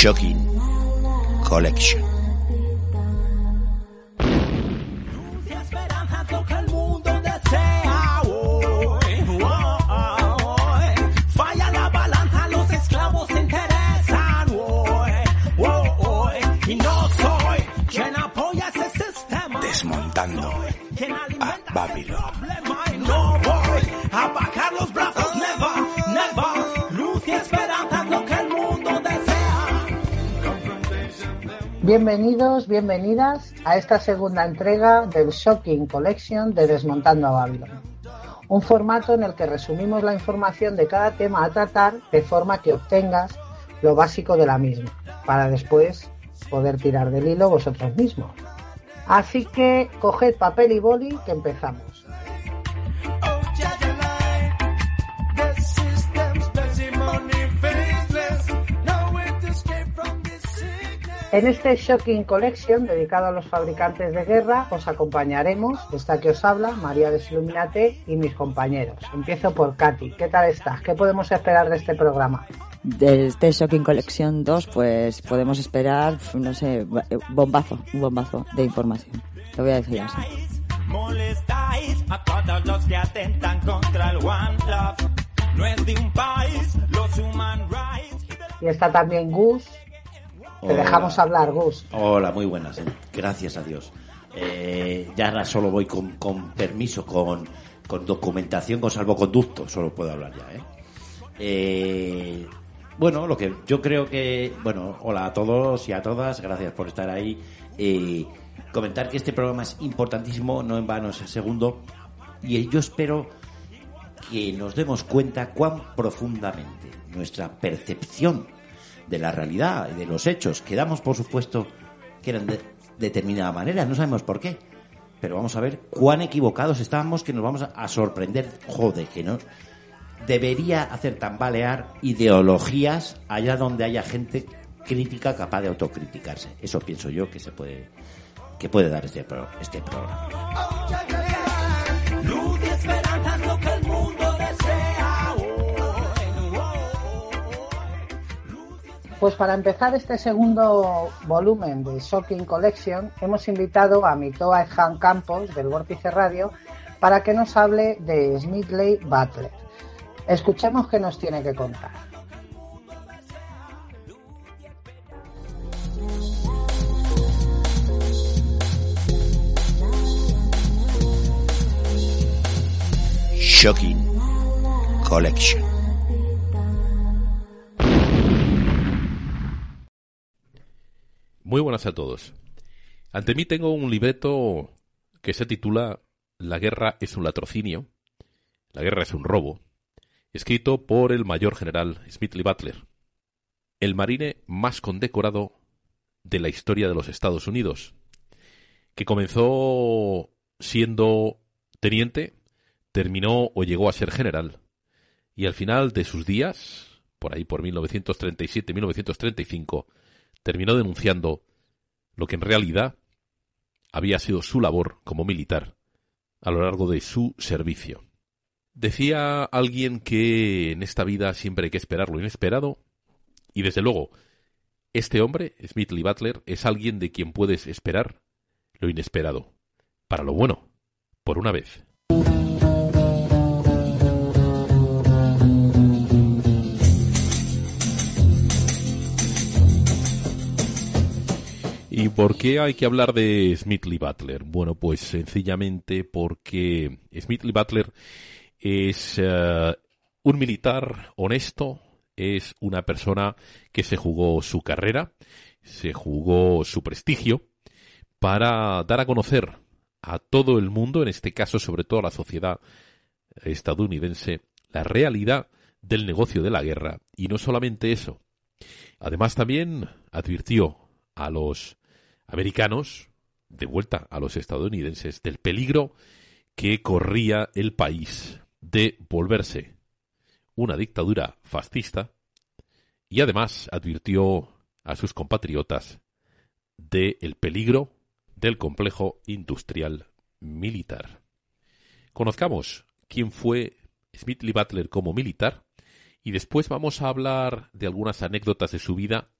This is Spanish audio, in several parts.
Shocking Collection. y esperanza es Bienvenidos, bienvenidas a esta segunda entrega del Shocking Collection de Desmontando a Babylon. Un formato en el que resumimos la información de cada tema a tratar de forma que obtengas lo básico de la misma, para después poder tirar del hilo vosotros mismos. Así que coged papel y boli que empezamos. En este Shocking Collection dedicado a los fabricantes de guerra os acompañaremos, esta que os habla, María Desiluminate y mis compañeros. Empiezo por Katy. ¿Qué tal estás? ¿Qué podemos esperar de este programa? De este Shocking Collection 2, pues podemos esperar, no sé, bombazo, un bombazo de información. Lo voy a decir así. Molestáis a todos los que atentan contra el One Love. No es de un país, los human rights. Y está también Gus. Te dejamos hablar, Gus. Hola, muy buenas, eh. gracias a Dios. Eh, ya ahora solo voy con, con permiso, con, con documentación, con salvoconducto, solo puedo hablar ya. ¿eh? Eh, bueno, lo que yo creo que, bueno, hola a todos y a todas, gracias por estar ahí. Eh, comentar que este programa es importantísimo, no en vano es el segundo, y yo espero que nos demos cuenta cuán profundamente nuestra percepción de la realidad y de los hechos que damos por supuesto que eran de determinada manera, no sabemos por qué. Pero vamos a ver cuán equivocados estábamos que nos vamos a, sorprender. Joder, que no. Debería hacer tambalear ideologías allá donde haya gente crítica capaz de autocriticarse. Eso pienso yo que se puede que puede dar este, pro- este programa. Pues para empezar este segundo volumen de Shocking Collection, hemos invitado a Mitoa Han Campos del Vórtice Radio para que nos hable de Smithley Butler. Escuchemos qué nos tiene que contar. Shocking Collection. Muy buenas a todos. Ante mí tengo un libreto que se titula La guerra es un latrocinio, la guerra es un robo, escrito por el mayor general Smithley Butler, el marine más condecorado de la historia de los Estados Unidos, que comenzó siendo teniente, terminó o llegó a ser general, y al final de sus días, por ahí por 1937-1935, terminó denunciando lo que en realidad había sido su labor como militar a lo largo de su servicio. Decía alguien que en esta vida siempre hay que esperar lo inesperado y desde luego este hombre, Smithley Butler, es alguien de quien puedes esperar lo inesperado, para lo bueno, por una vez. ¿Y por qué hay que hablar de Smithley Butler? Bueno, pues sencillamente porque Smithley Butler es eh, un militar honesto, es una persona que se jugó su carrera, se jugó su prestigio para dar a conocer a todo el mundo, en este caso sobre todo a la sociedad estadounidense, la realidad del negocio de la guerra. Y no solamente eso. Además también advirtió a los americanos, de vuelta a los estadounidenses, del peligro que corría el país de volverse una dictadura fascista y además advirtió a sus compatriotas del peligro del complejo industrial militar. Conozcamos quién fue Smithley Butler como militar y después vamos a hablar de algunas anécdotas de su vida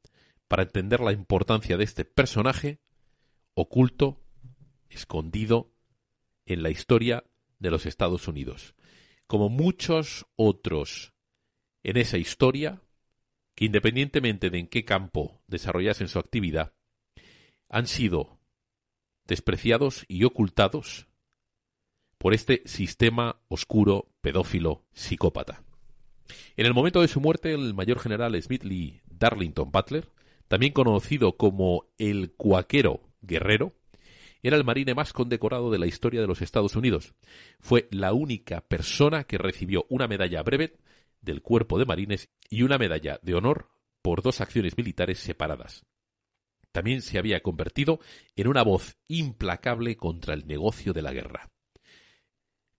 para entender la importancia de este personaje oculto, escondido en la historia de los Estados Unidos. Como muchos otros en esa historia, que independientemente de en qué campo desarrollasen su actividad, han sido despreciados y ocultados por este sistema oscuro, pedófilo, psicópata. En el momento de su muerte, el mayor general Smith Lee Darlington Butler, también conocido como el Cuaquero Guerrero, era el marine más condecorado de la historia de los Estados Unidos. Fue la única persona que recibió una medalla brevet del Cuerpo de Marines y una medalla de honor por dos acciones militares separadas. También se había convertido en una voz implacable contra el negocio de la guerra.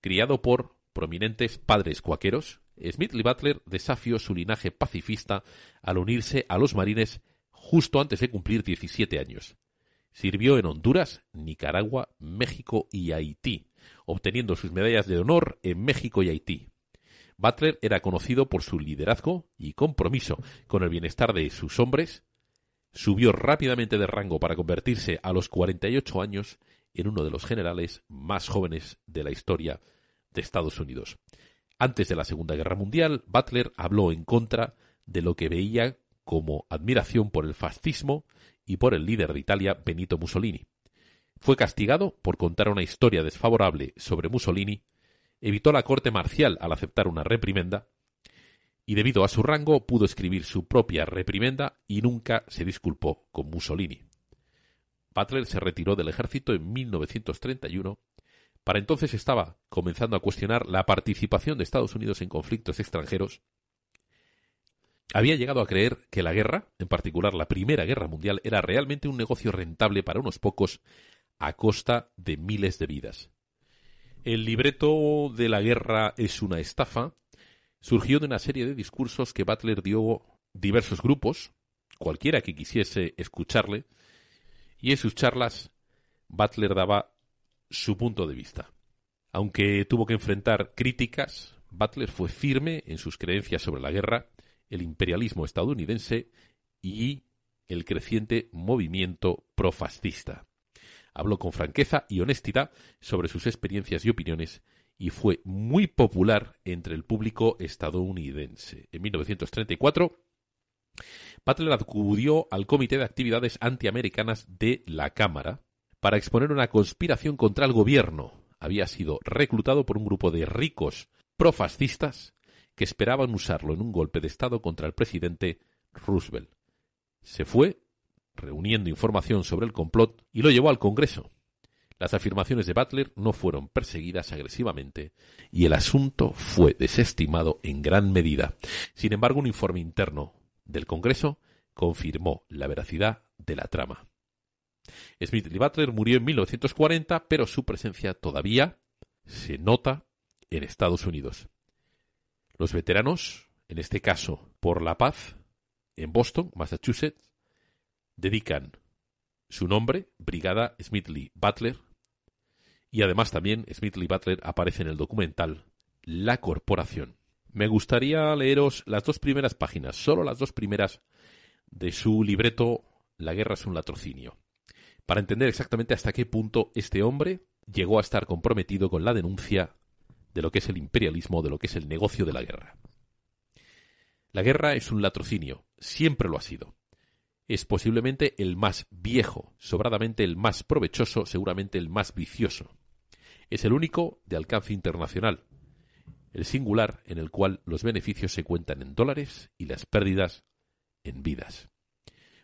Criado por prominentes padres cuaqueros, Smith Lee Butler desafió su linaje pacifista al unirse a los marines justo antes de cumplir 17 años. Sirvió en Honduras, Nicaragua, México y Haití, obteniendo sus medallas de honor en México y Haití. Butler era conocido por su liderazgo y compromiso con el bienestar de sus hombres. Subió rápidamente de rango para convertirse a los 48 años en uno de los generales más jóvenes de la historia de Estados Unidos. Antes de la Segunda Guerra Mundial, Butler habló en contra de lo que veía como admiración por el fascismo y por el líder de Italia, Benito Mussolini. Fue castigado por contar una historia desfavorable sobre Mussolini, evitó la corte marcial al aceptar una reprimenda, y debido a su rango pudo escribir su propia reprimenda y nunca se disculpó con Mussolini. Butler se retiró del ejército en 1931. Para entonces estaba comenzando a cuestionar la participación de Estados Unidos en conflictos extranjeros. Había llegado a creer que la guerra, en particular la Primera Guerra Mundial, era realmente un negocio rentable para unos pocos a costa de miles de vidas. El libreto de la guerra es una estafa surgió de una serie de discursos que Butler dio diversos grupos, cualquiera que quisiese escucharle, y en sus charlas Butler daba su punto de vista. Aunque tuvo que enfrentar críticas, Butler fue firme en sus creencias sobre la guerra, el imperialismo estadounidense y el creciente movimiento profascista. Habló con franqueza y honestidad sobre sus experiencias y opiniones y fue muy popular entre el público estadounidense. En 1934, Butler acudió al Comité de Actividades Antiamericanas de la Cámara para exponer una conspiración contra el gobierno. Había sido reclutado por un grupo de ricos profascistas que esperaban usarlo en un golpe de Estado contra el presidente Roosevelt. Se fue reuniendo información sobre el complot y lo llevó al Congreso. Las afirmaciones de Butler no fueron perseguidas agresivamente y el asunto fue desestimado en gran medida. Sin embargo, un informe interno del Congreso confirmó la veracidad de la trama. Smith Lee Butler murió en 1940, pero su presencia todavía se nota en Estados Unidos. Los veteranos, en este caso por la paz, en Boston, Massachusetts, dedican su nombre, Brigada Smith Lee Butler, y además también Smith Lee Butler aparece en el documental La Corporación. Me gustaría leeros las dos primeras páginas, solo las dos primeras de su libreto La guerra es un latrocinio, para entender exactamente hasta qué punto este hombre llegó a estar comprometido con la denuncia de lo que es el imperialismo, de lo que es el negocio de la guerra. La guerra es un latrocinio, siempre lo ha sido. Es posiblemente el más viejo, sobradamente el más provechoso, seguramente el más vicioso es el único de alcance internacional, el singular en el cual los beneficios se cuentan en dólares y las pérdidas en vidas.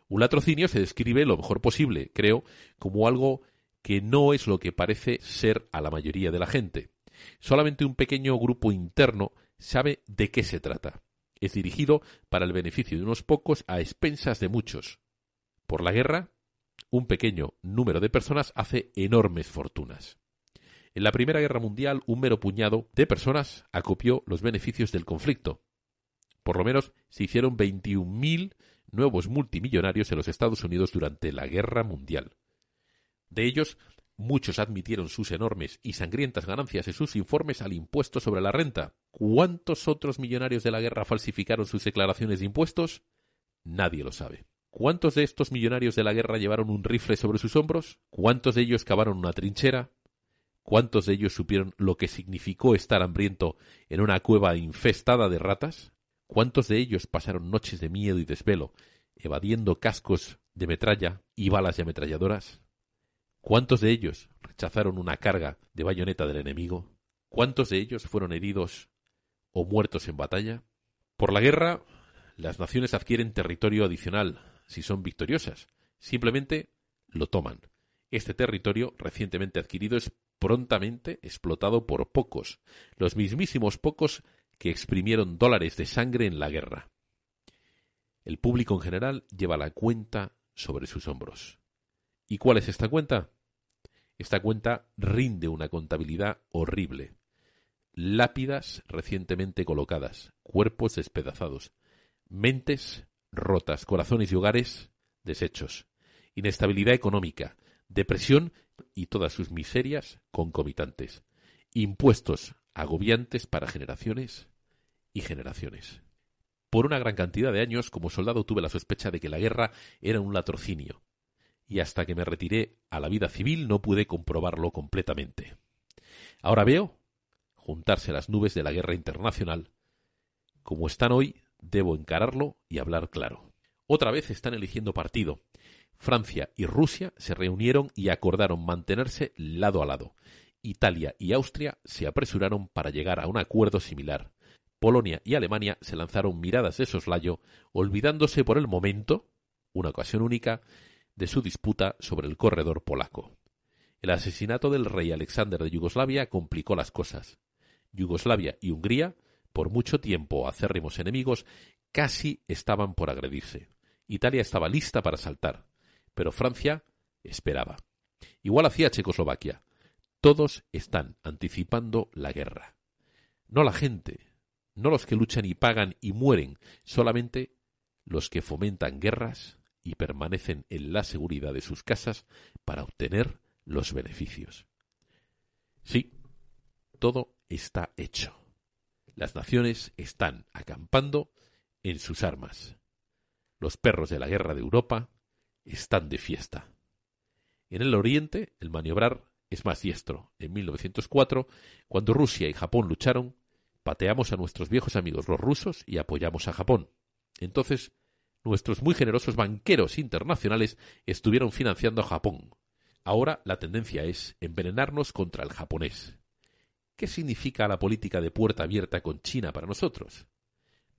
Un latrocinio se describe lo mejor posible, creo, como algo que no es lo que parece ser a la mayoría de la gente. Solamente un pequeño grupo interno sabe de qué se trata. Es dirigido para el beneficio de unos pocos a expensas de muchos. Por la guerra, un pequeño número de personas hace enormes fortunas. En la Primera Guerra Mundial, un mero puñado de personas acopió los beneficios del conflicto. Por lo menos se hicieron 21.000 nuevos multimillonarios en los Estados Unidos durante la Guerra Mundial. De ellos, muchos admitieron sus enormes y sangrientas ganancias en sus informes al impuesto sobre la renta. ¿Cuántos otros millonarios de la guerra falsificaron sus declaraciones de impuestos? Nadie lo sabe. ¿Cuántos de estos millonarios de la guerra llevaron un rifle sobre sus hombros? ¿Cuántos de ellos cavaron una trinchera? ¿Cuántos de ellos supieron lo que significó estar hambriento en una cueva infestada de ratas? ¿Cuántos de ellos pasaron noches de miedo y desvelo, evadiendo cascos de metralla y balas de ametralladoras? ¿Cuántos de ellos rechazaron una carga de bayoneta del enemigo? ¿Cuántos de ellos fueron heridos o muertos en batalla? Por la guerra, las naciones adquieren territorio adicional si son victoriosas. Simplemente lo toman. Este territorio recientemente adquirido es prontamente explotado por pocos, los mismísimos pocos que exprimieron dólares de sangre en la guerra. El público en general lleva la cuenta sobre sus hombros. ¿Y cuál es esta cuenta? Esta cuenta rinde una contabilidad horrible. Lápidas recientemente colocadas, cuerpos despedazados, mentes rotas, corazones y hogares deshechos, inestabilidad económica, depresión y todas sus miserias concomitantes, impuestos agobiantes para generaciones y generaciones. Por una gran cantidad de años como soldado tuve la sospecha de que la guerra era un latrocinio, y hasta que me retiré a la vida civil no pude comprobarlo completamente. Ahora veo juntarse las nubes de la guerra internacional. Como están hoy, debo encararlo y hablar claro. Otra vez están eligiendo partido. Francia y Rusia se reunieron y acordaron mantenerse lado a lado. Italia y Austria se apresuraron para llegar a un acuerdo similar. Polonia y Alemania se lanzaron miradas de soslayo, olvidándose por el momento, una ocasión única, de su disputa sobre el corredor polaco. El asesinato del rey Alexander de Yugoslavia complicó las cosas. Yugoslavia y Hungría, por mucho tiempo acérrimos enemigos, casi estaban por agredirse. Italia estaba lista para saltar, pero Francia esperaba. Igual hacía Checoslovaquia. Todos están anticipando la guerra. No la gente, no los que luchan y pagan y mueren, solamente los que fomentan guerras y permanecen en la seguridad de sus casas para obtener los beneficios. Sí, todo está hecho. Las naciones están acampando en sus armas. Los perros de la guerra de Europa están de fiesta. En el oriente, el maniobrar es más diestro. En 1904, cuando Rusia y Japón lucharon, pateamos a nuestros viejos amigos los rusos y apoyamos a Japón. Entonces, nuestros muy generosos banqueros internacionales estuvieron financiando a Japón. Ahora la tendencia es envenenarnos contra el japonés. ¿Qué significa la política de puerta abierta con China para nosotros?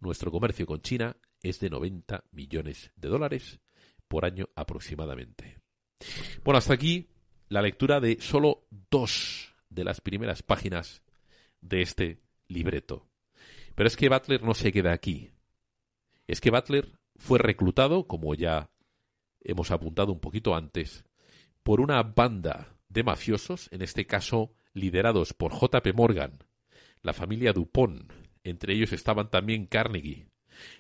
Nuestro comercio con China es de 90 millones de dólares por año aproximadamente. Bueno, hasta aquí la lectura de solo dos de las primeras páginas de este libreto. Pero es que Butler no se queda aquí. Es que Butler fue reclutado, como ya hemos apuntado un poquito antes, por una banda de mafiosos, en este caso liderados por JP Morgan, la familia Dupont, entre ellos estaban también Carnegie,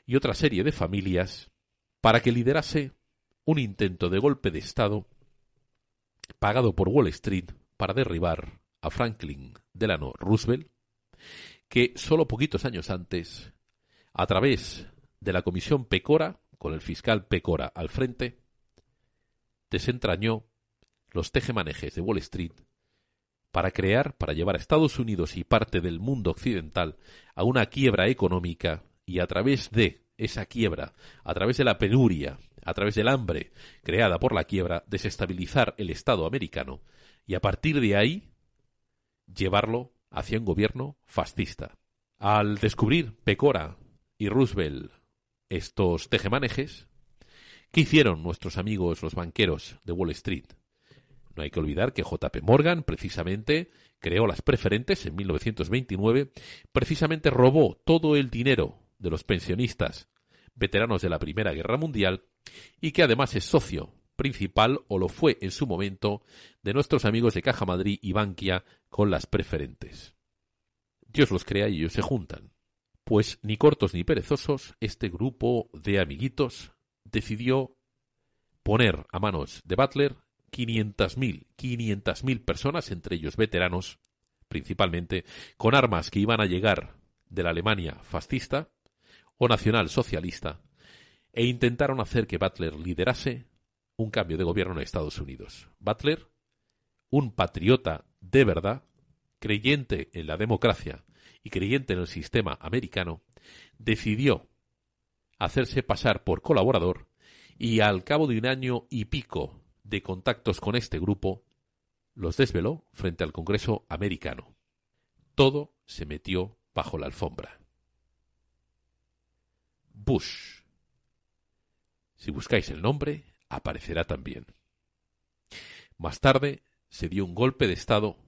y otra serie de familias, para que liderase un intento de golpe de Estado pagado por Wall Street para derribar a Franklin Delano Roosevelt, que solo poquitos años antes, a través de la Comisión Pecora, con el fiscal Pecora al frente, desentrañó los tejemanejes de Wall Street para crear, para llevar a Estados Unidos y parte del mundo occidental a una quiebra económica y a través de esa quiebra, a través de la penuria, a través del hambre creada por la quiebra, desestabilizar el Estado americano y a partir de ahí llevarlo hacia un gobierno fascista. Al descubrir Pecora y Roosevelt estos tejemanejes, ¿qué hicieron nuestros amigos los banqueros de Wall Street? No hay que olvidar que JP Morgan precisamente creó las preferentes en 1929, precisamente robó todo el dinero de los pensionistas veteranos de la Primera Guerra Mundial y que además es socio principal o lo fue en su momento de nuestros amigos de Caja Madrid y Bankia con las preferentes. Dios los crea y ellos se juntan. Pues ni cortos ni perezosos, este grupo de amiguitos decidió poner a manos de Butler 500.000, 500.000 personas, entre ellos veteranos, principalmente, con armas que iban a llegar de la Alemania fascista o nacional socialista, e intentaron hacer que Butler liderase un cambio de gobierno en Estados Unidos. Butler, un patriota de verdad, creyente en la democracia y creyente en el sistema americano, decidió hacerse pasar por colaborador y al cabo de un año y pico de contactos con este grupo, los desveló frente al Congreso americano. Todo se metió bajo la alfombra. Bush. Si buscáis el nombre, aparecerá también. Más tarde se dio un golpe de Estado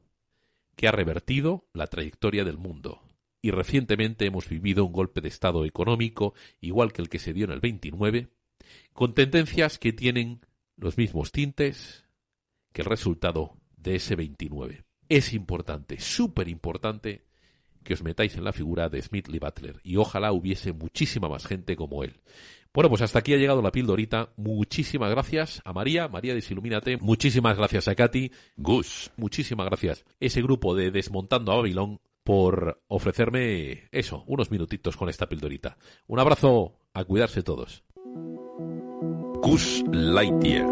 que ha revertido la trayectoria del mundo. Y recientemente hemos vivido un golpe de Estado económico, igual que el que se dio en el 29, con tendencias que tienen los mismos tintes que el resultado de ese 29. Es importante, súper importante, que os metáis en la figura de Smith Lee Butler y ojalá hubiese muchísima más gente como él. Bueno, pues hasta aquí ha llegado la pildorita. Muchísimas gracias a María, María Desilumínate. Muchísimas gracias a Katy. Gus, muchísimas gracias. Ese grupo de Desmontando a Babilón por ofrecerme eso, unos minutitos con esta pildorita. Un abrazo, a cuidarse todos. Gus Lightyear.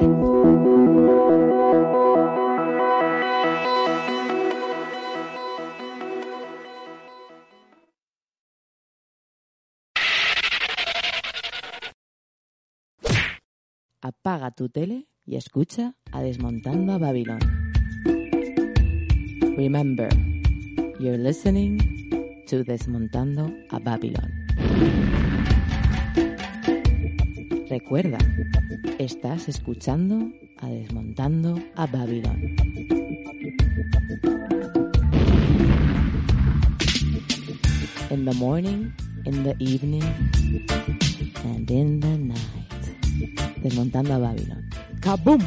Apaga tu tele y escucha a Desmontando a Babilón. Remember, you're listening to Desmontando a Babilón. Recuerda, estás escuchando a Desmontando a Babilón. In the morning, in the evening, and in the night. Desmontando a Babilón. ¡Kaboom!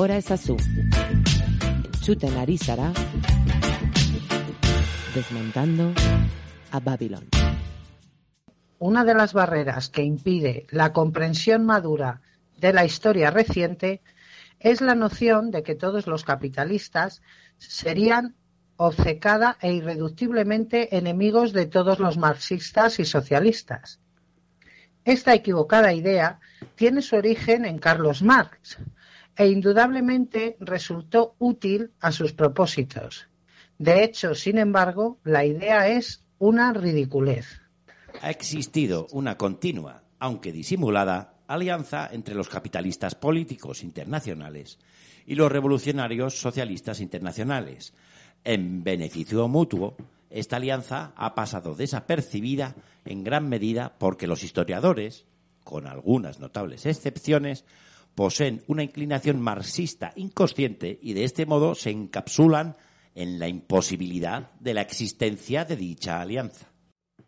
Gogora Esasu. Chuten Arizara. Desmontando a Babilón. Una de las barreras que impide la comprensión madura de la historia reciente es la noción de que todos los capitalistas serían obcecada e irreductiblemente enemigos de todos los marxistas y socialistas. Esta equivocada idea tiene su origen en Carlos Marx e indudablemente resultó útil a sus propósitos. De hecho, sin embargo, la idea es una ridiculez. Ha existido una continua, aunque disimulada, alianza entre los capitalistas políticos internacionales y los revolucionarios socialistas internacionales. En beneficio mutuo, esta alianza ha pasado desapercibida en gran medida porque los historiadores, con algunas notables excepciones, poseen una inclinación marxista inconsciente y de este modo se encapsulan en la imposibilidad de la existencia de dicha alianza.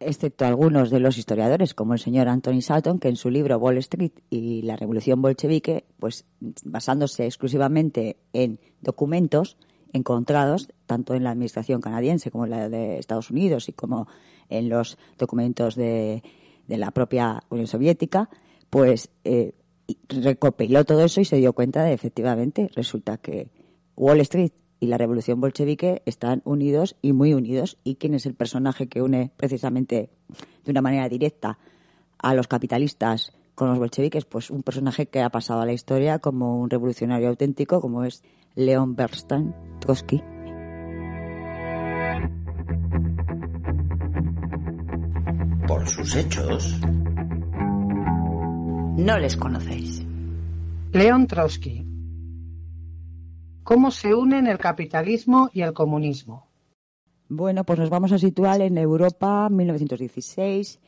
Excepto algunos de los historiadores, como el señor Anthony Salton, que en su libro Wall Street y la Revolución Bolchevique, pues basándose exclusivamente en documentos encontrados tanto en la administración canadiense como en la de Estados Unidos y como en los documentos de, de la propia Unión Soviética, pues eh, recopiló todo eso y se dio cuenta de efectivamente resulta que Wall Street y la revolución bolchevique están unidos y muy unidos. ¿Y quién es el personaje que une precisamente de una manera directa a los capitalistas con los bolcheviques? Pues un personaje que ha pasado a la historia como un revolucionario auténtico, como es León Bernstein Trotsky. Por sus hechos. No les conocéis. León Trotsky. ¿Cómo se unen el capitalismo y el comunismo? Bueno, pues nos vamos a situar en Europa 1916,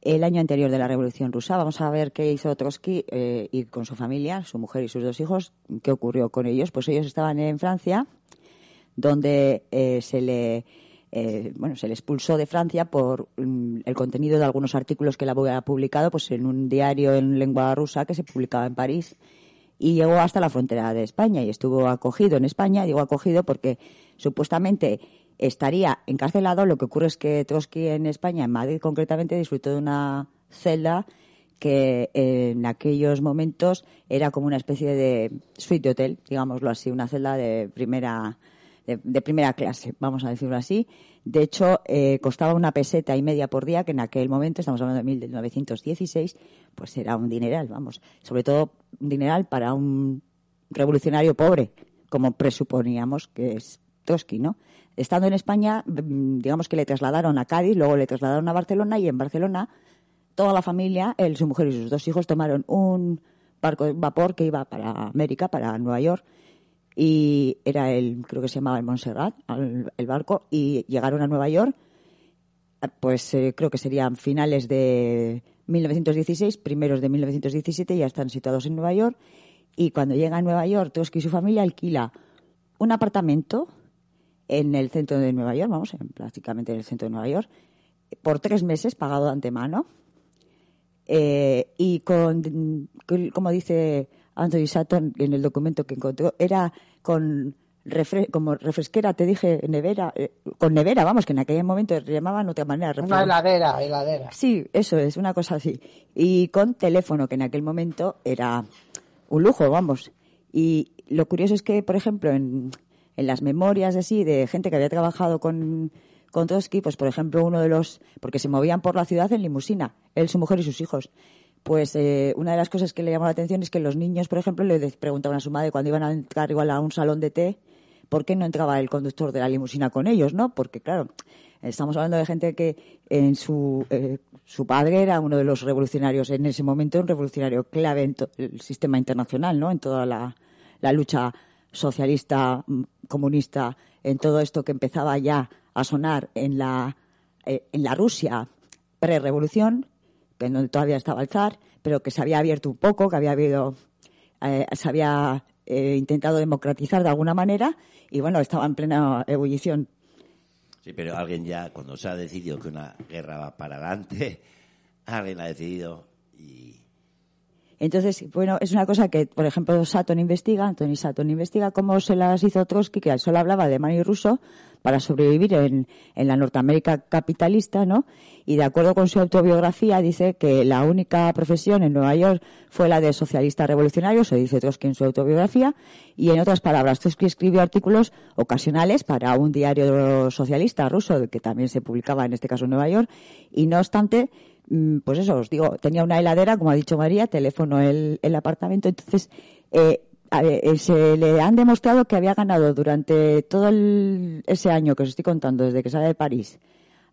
el año anterior de la Revolución Rusa. Vamos a ver qué hizo Trotsky eh, y con su familia, su mujer y sus dos hijos, qué ocurrió con ellos. Pues ellos estaban en Francia, donde eh, se le eh, bueno, se le expulsó de Francia por mm, el contenido de algunos artículos que él había publicado pues, en un diario en lengua rusa que se publicaba en París y llegó hasta la frontera de España y estuvo acogido en España. Digo acogido porque supuestamente estaría encarcelado. Lo que ocurre es que Trotsky en España, en Madrid concretamente, disfrutó de una celda que en aquellos momentos era como una especie de suite hotel, digámoslo así, una celda de primera de, primera clase, vamos a decirlo así. De hecho, eh, costaba una peseta y media por día, que en aquel momento, estamos hablando de 1916, pues era un dineral, vamos. Sobre todo un dineral para un revolucionario pobre, como presuponíamos que es Trotsky, ¿no? Estando en España, mm, digamos que le trasladaron a Cádiz, luego le trasladaron a Barcelona y en Barcelona toda la familia, él, su mujer y sus dos hijos tomaron un barco de vapor que iba para América, para Nueva York, y era el, creo que se llamaba el Montserrat, el, barco, y llegaron a Nueva York, pues eh, creo que serían finales de 1916, primeros de 1917, ya están situados en Nueva York, y cuando llega a Nueva York, Trotsky y su familia alquila un apartamento en el centro de Nueva York, vamos, en, prácticamente en el centro de Nueva York, por tres meses, pagado de antemano, eh, y con- como dice Anthony Sutton en el documento que encontró, era con refre- como refresquera, te dije, nevera, eh, con nevera, vamos, que en aquel momento llamaban de otra manera. Una heladera, heladera. Sí, eso es, una cosa así. Y con teléfono, que en aquel momento era un lujo, vamos. Y lo curioso es que, por ejemplo, en, en las memorias así de gente que había trabajado con, con Trotsky, pues por ejemplo uno de los, porque se movían por la ciudad en limusina, él, su mujer y sus hijos. Pues eh, una de las cosas que le llamó la atención es que los niños, por ejemplo, le preguntaban a su madre cuando iban a entrar igual a un salón de té, ¿por qué no entraba el conductor de la limusina con ellos, no? Porque claro, estamos hablando de gente que en su eh, su padre era uno de los revolucionarios en ese momento, un revolucionario clave en el sistema internacional, ¿no? En toda la, la lucha socialista, mm, comunista, en todo esto que empezaba ya a sonar en la eh, en la Rusia pre-revolución, en donde todavía estaba el zar, pero que se había abierto un poco, que había habido, eh, se había eh, intentado democratizar de alguna manera y bueno, estaba en plena ebullición. Sí, pero alguien ya, cuando se ha decidido que una guerra va para adelante, alguien ha decidido y Entonces, bueno, es una cosa que, por ejemplo, Sutton investiga, Anthony Sutton investiga cómo se las hizo Trotsky, que solo hablaba alemán y ruso, para sobrevivir en, en la Norteamérica capitalista, ¿no? Y de acuerdo con su autobiografía, dice que la única profesión en Nueva York fue la de socialista revolucionario, se dice Trotsky en su autobiografía, y en otras palabras, Trotsky escribió artículos ocasionales para un diario socialista ruso, que también se publicaba en este caso en Nueva York, y no obstante, mm, pues eso, os digo, tenía una heladera, como ha dicho María, teléfono el, el apartamento, entonces eh, eh, se le han demostrado que había ganado durante todo el- ese año que os estoy contando, desde que sale de París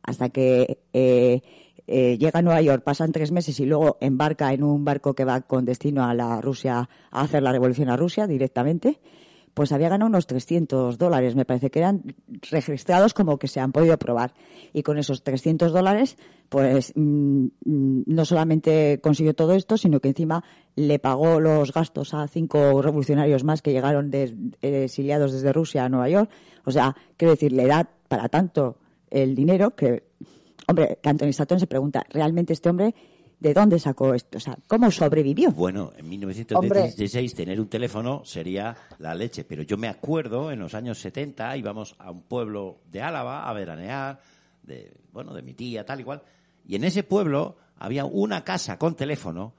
hasta que eh, eh, llega a Nueva York, pasan tres meses y luego embarca en un barco que va con destino a la Rusia, a hacer la revolución a Rusia directamente, pues había ganado unos 300 dólares, me parece que eran registrados como que se han podido probar. Y con esos 300 dólares, pues mm, no solamente consiguió todo esto, sino que encima le pagó los gastos a cinco revolucionarios más que llegaron eh, exiliados desde Rusia a Nueva York. O sea, quiero decir, le da para tanto el dinero que, hombre, que Anthony Stanton se pregunta, ¿realmente este hombre de dónde sacó esto? O sea, ¿cómo sobrevivió? Bueno, en 1916 tener un teléfono sería la leche, pero yo me acuerdo en los años 70 íbamos a un pueblo de Álava a veranear, de, bueno, de mi tía, tal y cual, y en ese pueblo había una casa con teléfono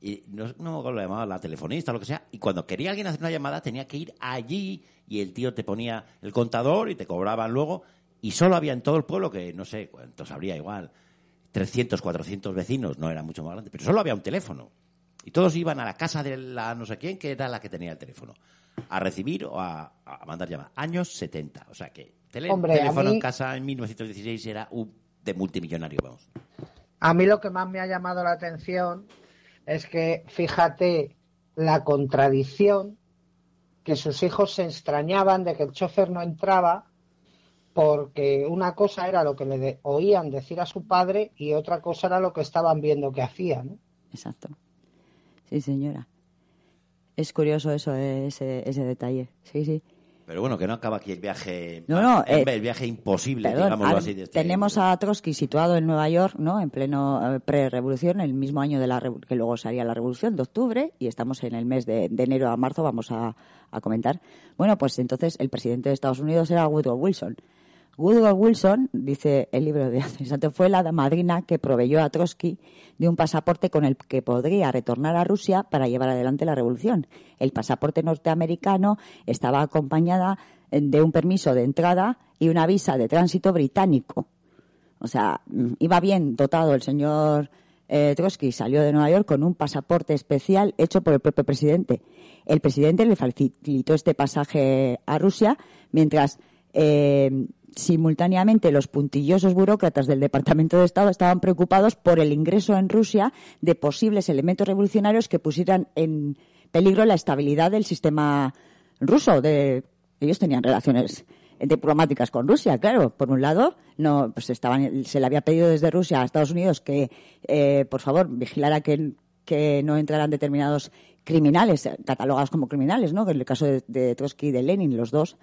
y no, no me acuerdo lo llamaba la telefonista o lo que sea, y cuando quería alguien hacer una llamada tenía que ir allí y el tío te ponía el contador y te cobraban luego, y solo había en todo el pueblo, que no sé cuántos habría igual, 300, 400 vecinos, no era mucho más grande, pero solo había un teléfono. Y todos iban a la casa de la no sé quién, que era la que tenía el teléfono, a recibir o a, a mandar llamadas. Años 70. O sea que tele- Hombre, teléfono mí- en casa en 1916 era un, de multimillonario, vamos. A mí lo que más me ha llamado la atención es que, fíjate, la contradicción que sus hijos se extrañaban de que el chofer no entraba porque una cosa era lo que le de- oían decir a su padre y otra cosa era lo que estaban viendo que hacía, ¿no? Exacto. Sí, señora. Es curioso eso, eh, ese, ese detalle. Sí, sí. Pero bueno, que no acaba aquí el viaje. No, no, el, eh, el viaje imposible, Perdón, digámoslo a- así. de este- tenemos a Trotsky situado en Nueva York, ¿no? En pleno eh, pre-revolución, el mismo año de la que luego sería la revolución de octubre, y estamos en el mes de, de enero a marzo, vamos a, a comentar. Bueno, pues entonces el presidente de Estados Unidos era Woodrow Wilson. Woodrow Wilson, dice el libro de Santo, fue la madrina que proveyó a Trotsky de un pasaporte con el que podría retornar a Rusia para llevar adelante la revolución. El pasaporte norteamericano estaba acompañada de un permiso de entrada y una visa de tránsito británico. O sea, mm, iba bien dotado el señor eh, Trotsky, salió de Nueva York con un pasaporte especial hecho por el propio presidente. El presidente le facilitó este pasaje a Rusia, mientras eh, simultáneamente los puntillosos burócratas del Departamento de Estado estaban preocupados por el ingreso en Rusia de posibles elementos revolucionarios que pusieran en peligro la estabilidad del sistema ruso. De, ellos tenían relaciones diplomáticas con Rusia, claro. Por un lado, no, pues estaban, se le había pedido desde Rusia a Estados Unidos que, eh, por favor, vigilara que, no entraran determinados criminales, catalogados como criminales, ¿no? En el caso de, de Trotsky y de Lenin, los dos,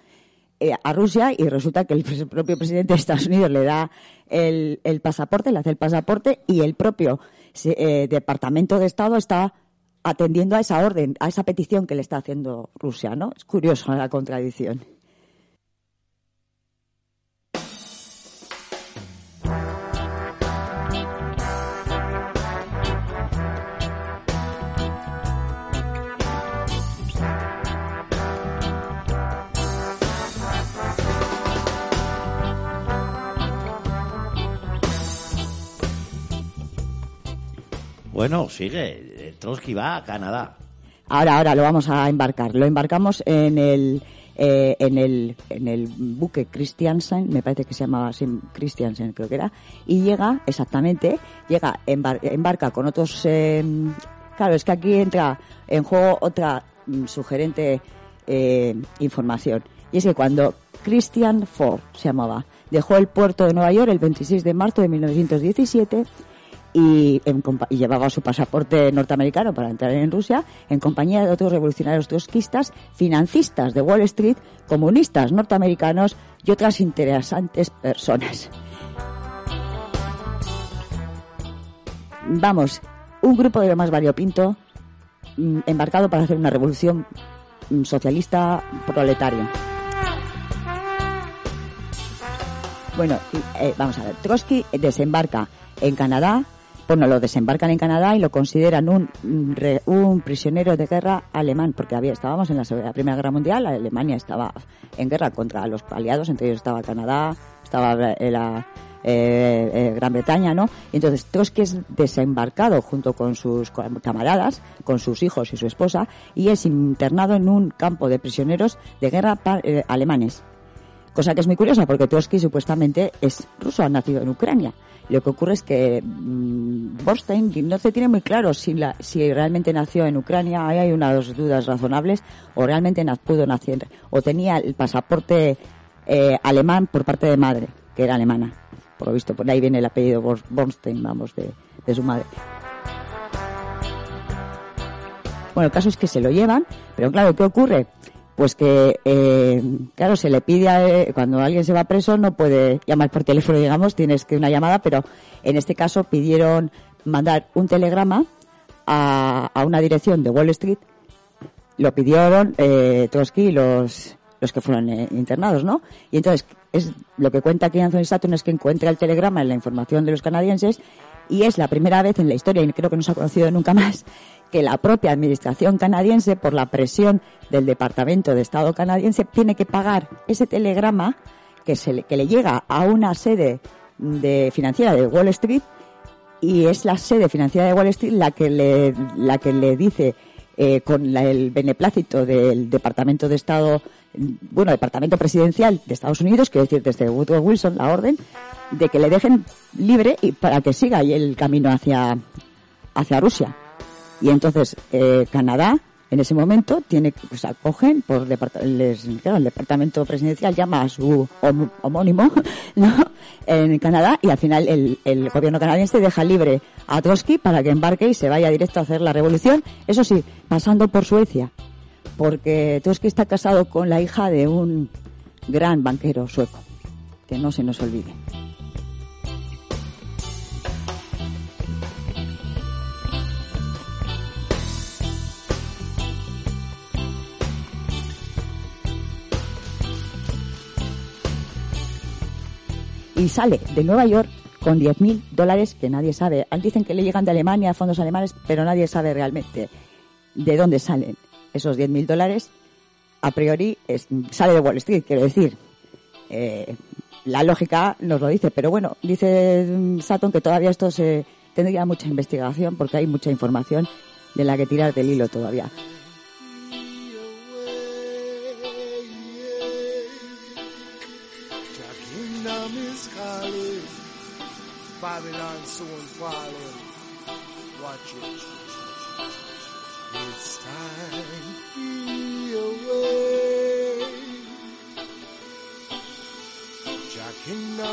a Rusia y resulta que el propio presidente de Estados Unidos le da el, pasaporte, le hace el pasaporte y el propio eh, Departamento de Estado está atendiendo a esa orden, a esa petición que le está haciendo Rusia, ¿no? Es curioso la contradicción. Bueno, sigue. Eh, Trotsky va a Canadá. Ahora, ahora lo vamos a embarcar. Lo embarcamos en el eh, en el en el buque Christiansen, me parece que se llamaba así, Christiansen creo que era, y llega exactamente, llega embar- embarca con otros. eh, claro, es que aquí entra en juego otra mm, sugerente eh, información y es que cuando Christian Ford se llamaba dejó el puerto de Nueva York el 26 de marzo de 1917 y, llevaba su pasaporte norteamericano para entrar en Rusia en compañía de otros revolucionarios trotskistas, financistas de Wall Street, comunistas norteamericanos y otras interesantes personas. Vamos, un grupo de lo más variopinto mm, embarcado para hacer una revolución mm, socialista proletaria. Bueno, eh, vamos a ver. Trotsky desembarca en Canadá, bueno, lo desembarcan en Canadá y lo consideran un, re- un prisionero de guerra alemán, porque había, estábamos en la, Primera Guerra Mundial, Alemania estaba en guerra contra los aliados, entre ellos estaba Canadá, estaba eh, la eh, eh, Gran Bretaña, ¿no? Entonces Trotsky es desembarcado junto con sus camaradas, con sus hijos y su esposa, y es internado en un campo de prisioneros de guerra eh, alemanes. Cosa que es muy curiosa porque Trotsky supuestamente es ruso, ha nacido en Ucrania. Lo que ocurre es que mm, Borstein no se tiene muy claro si, la- si realmente nació en Ucrania. Ahí hay unas dudas razonables. O realmente na- pudo nacer. O tenía el pasaporte eh, alemán por parte de madre, que era alemana. Por lo visto, por ahí viene el apellido Bor- Borstein, vamos, de, de su madre. Bueno, el caso es que se lo llevan, pero claro, ¿qué ocurre? Pues que, eh, claro, se le pide, a, eh, cuando alguien se va preso no puede llamar por teléfono, digamos, tienes que una llamada, pero en este caso pidieron mandar un telegrama a, a una dirección de Wall Street, lo pidieron eh, Trotsky los, los que fueron eh, internados, ¿no? Y entonces, es lo que cuenta aquí Anthony Saturn es que encuentra el telegrama en la información de los canadienses y es la primera vez en la historia, y creo que no se ha conocido nunca más, que la propia administración canadiense, por la presión del Departamento de Estado canadiense, tiene que pagar ese telegrama que, se le, que le llega a una sede de financiera de Wall Street y es la sede financiera de Wall Street la que le, la que le dice eh, con la- el beneplácito del Departamento de Estado, bueno, Departamento Presidencial de Estados Unidos, quiero decir desde Woodrow Wilson, la orden, de que le dejen libre y para que siga ahí el camino hacia, hacia Rusia. Y entonces eh, Canadá en ese momento tiene pues acogen por les- claro, el departamento presidencial llama a su hom- homónimo en Canadá y al final el, el gobierno canadiense deja libre a Trotsky para que embarque y se vaya directo a hacer la revolución. Eso sí pasando por Suecia porque Trotsky está casado con la hija de un gran banquero sueco que no se nos olvide y sale de Nueva York con 10.000 dólares que nadie sabe. Dicen que le llegan de Alemania, fondos alemanes, pero nadie sabe realmente de dónde salen esos 10.000 dólares. A priori es- sale de Wall Street, quiero decir. Eh, la lógica nos lo dice, pero bueno, dice mm, Sutton que todavía esto se tendría mucha investigación porque hay mucha información de la que tirar del hilo todavía.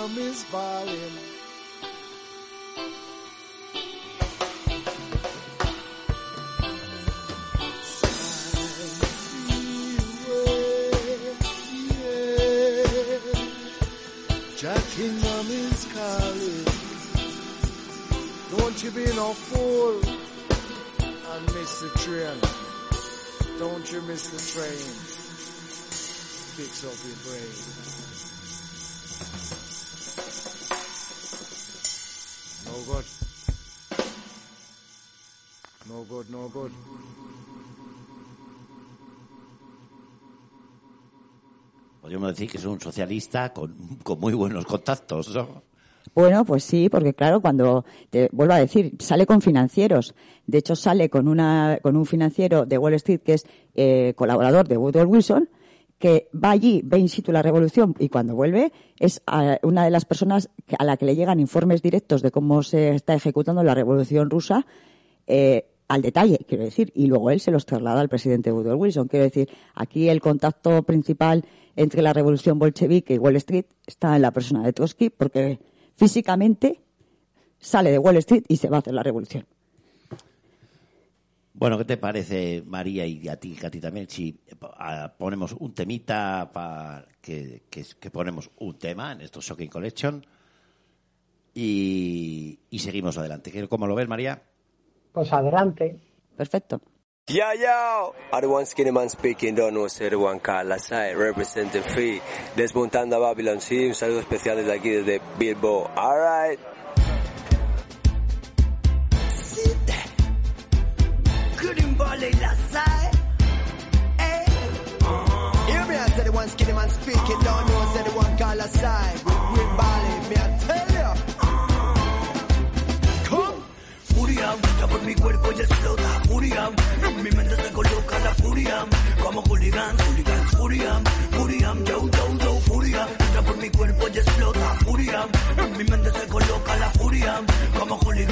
Kingdom is falling. Your kingdom is calling. Don't you be no fool and miss the train. Don't you miss the train. Fix up your brain. No good. No good, no good. Podríamos decir que es un socialista con, con muy buenos contactos, ¿no? Bueno, pues sí, porque claro, cuando te vuelvo a decir, sale con financieros. De hecho, sale con una con un financiero de Wall Street que es eh, colaborador de Woodrow Wilson, que va allí, ve in situ la revolución y cuando vuelve es ah, una de las personas a la que le llegan informes directos de cómo se está ejecutando la revolución rusa. eh, al detalle, quiero decir, y luego él se los traslada al presidente Woodrow Wilson. Quiero decir, aquí el contacto principal entre la revolución bolchevique y Wall Street está en la persona de Trotsky, porque físicamente sale de Wall Street y se va a hacer la revolución. Bueno, ¿qué te parece, María, y a ti, a ti también, si ah, ponemos un temita, para que, que, que ponemos un tema en estos Shocking Collection y, y seguimos adelante? ¿Qué- ¿Cómo lo ves, María? Pues adelante. Perfecto. Yo, yo, I the one skinny man speaking, don't know, one call aside, representing free, desmontando a Babylon, sí, un saludo especial desde aquí, desde Bilbo, alright. Volley la side. Hey. Hear me, I said the one skinny man speaking, don't know, say the one call aside. With Green ya. Furia, por mi cuerpo y explota furia. Mi mente se coloca la furia. Como hooligan, hooligan, furia. Furia, yo, yo, yo, furia. Lucha por mi cuerpo y explota furia. En mi mente se coloca la furia. Como furia.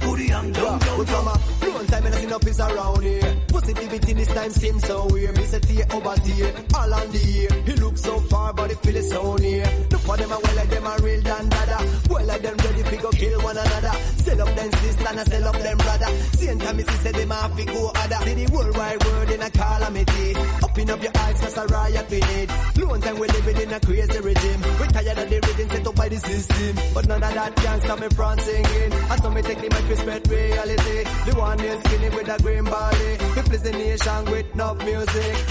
Furia, yo, yo, But yo. mama, long time and I no peace around here. Positivity this time seems so weird. Tear over tear, all on the ear. He look so far, but he feel it so near. Look for them, and well like them are real than dada. Well like them ready to go kill one another. Sell up them sister and I sell up them brother. Same time say them have to go other. See the world wide world in a calamity. Open up your eyes, cause a riot we need. Long time we living in a crazy regime. We tired of the rhythm set up by the system. But none of that can stop me from singing. And so me take the mic spread reality. The one is skinny with a green body. We please the nation with enough music.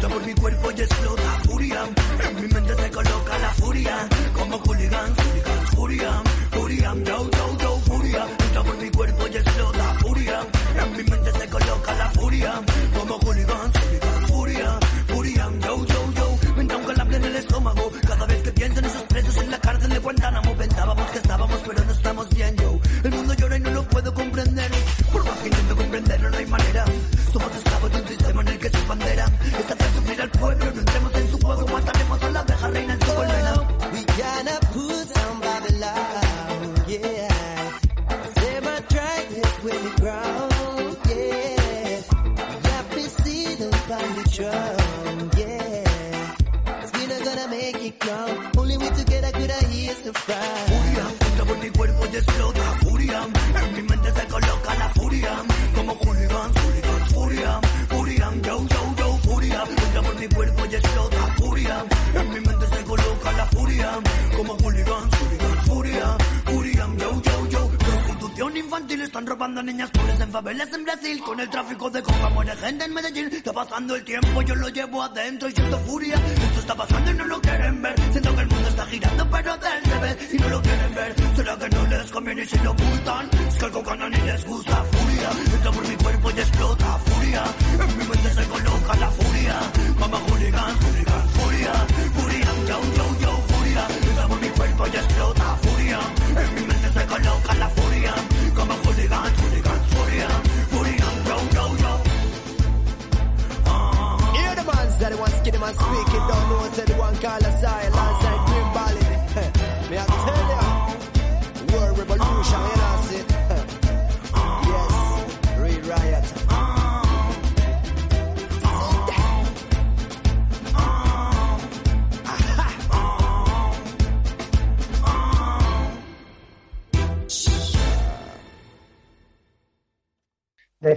Lucha por mi cuerpo y explota furia. En mi mente se coloca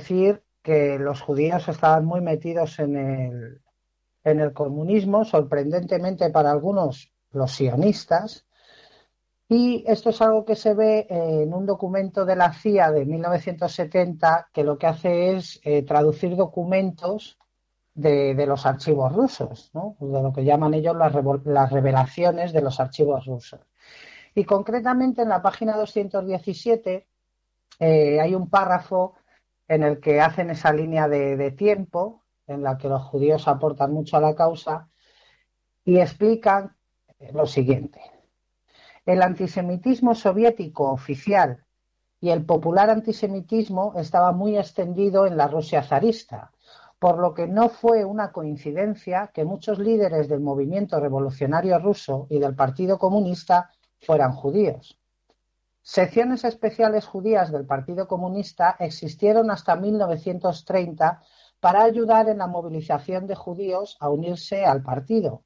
decir que los judíos estaban muy metidos en el, en el comunismo, sorprendentemente para algunos los sionistas, y esto es algo que se ve en un documento de la CIA de 1970 que lo que hace es eh, traducir documentos de, de los archivos rusos, de lo que llaman ellos las, las revelaciones de los archivos rusos. Y concretamente en la página 217 eh, hay un párrafo en el que hacen esa línea de, tiempo en la que los judíos aportan mucho a la causa y explican lo siguiente. El antisemitismo soviético oficial y el popular antisemitismo estaba muy extendido en la Rusia zarista, por lo que no fue una coincidencia que muchos líderes del movimiento revolucionario ruso y del Partido Comunista fueran judíos. Secciones especiales judías del Partido Comunista existieron hasta 1930 para ayudar en la movilización de judíos a unirse al partido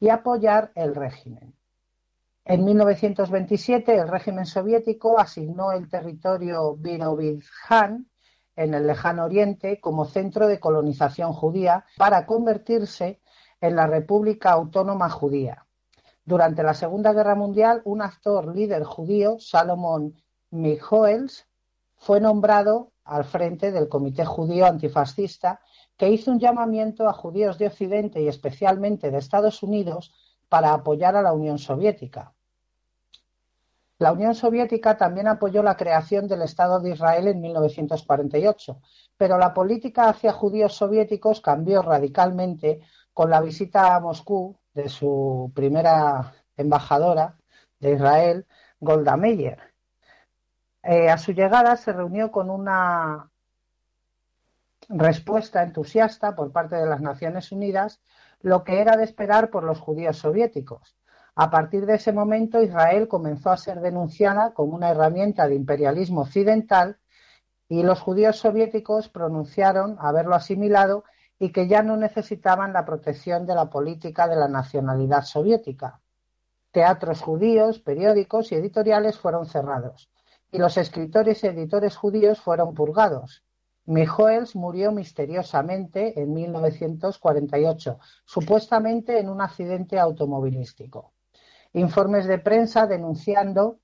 y apoyar el régimen. En 1927 el régimen soviético asignó el territorio Birobidzhan en el lejano oriente como centro de colonización judía para convertirse en la República Autónoma Judía. Durante la Segunda Guerra Mundial, un actor líder judío, Salomón Mijoels, fue nombrado al frente del Comité Judío Antifascista, que hizo un llamamiento a judíos de Occidente y especialmente de Estados Unidos para apoyar a la Unión Soviética. La Unión Soviética también apoyó la creación del Estado de Israel en 1948, pero la política hacia judíos soviéticos cambió radicalmente con la visita a Moscú de su primera embajadora de Israel, Golda Meir. Eh, a su llegada se reunió con una respuesta entusiasta por parte de las Naciones Unidas, lo que era de esperar por los judíos soviéticos. A partir de ese momento, Israel comenzó a ser denunciada como una herramienta de imperialismo occidental y los judíos soviéticos pronunciaron haberlo asimilado y que ya no necesitaban la protección de la política de la nacionalidad soviética. Teatros judíos, periódicos y editoriales fueron cerrados y los escritores y editores judíos fueron purgados. Mijoels murió misteriosamente en 1948, supuestamente en un accidente automovilístico. Informes de prensa denunciando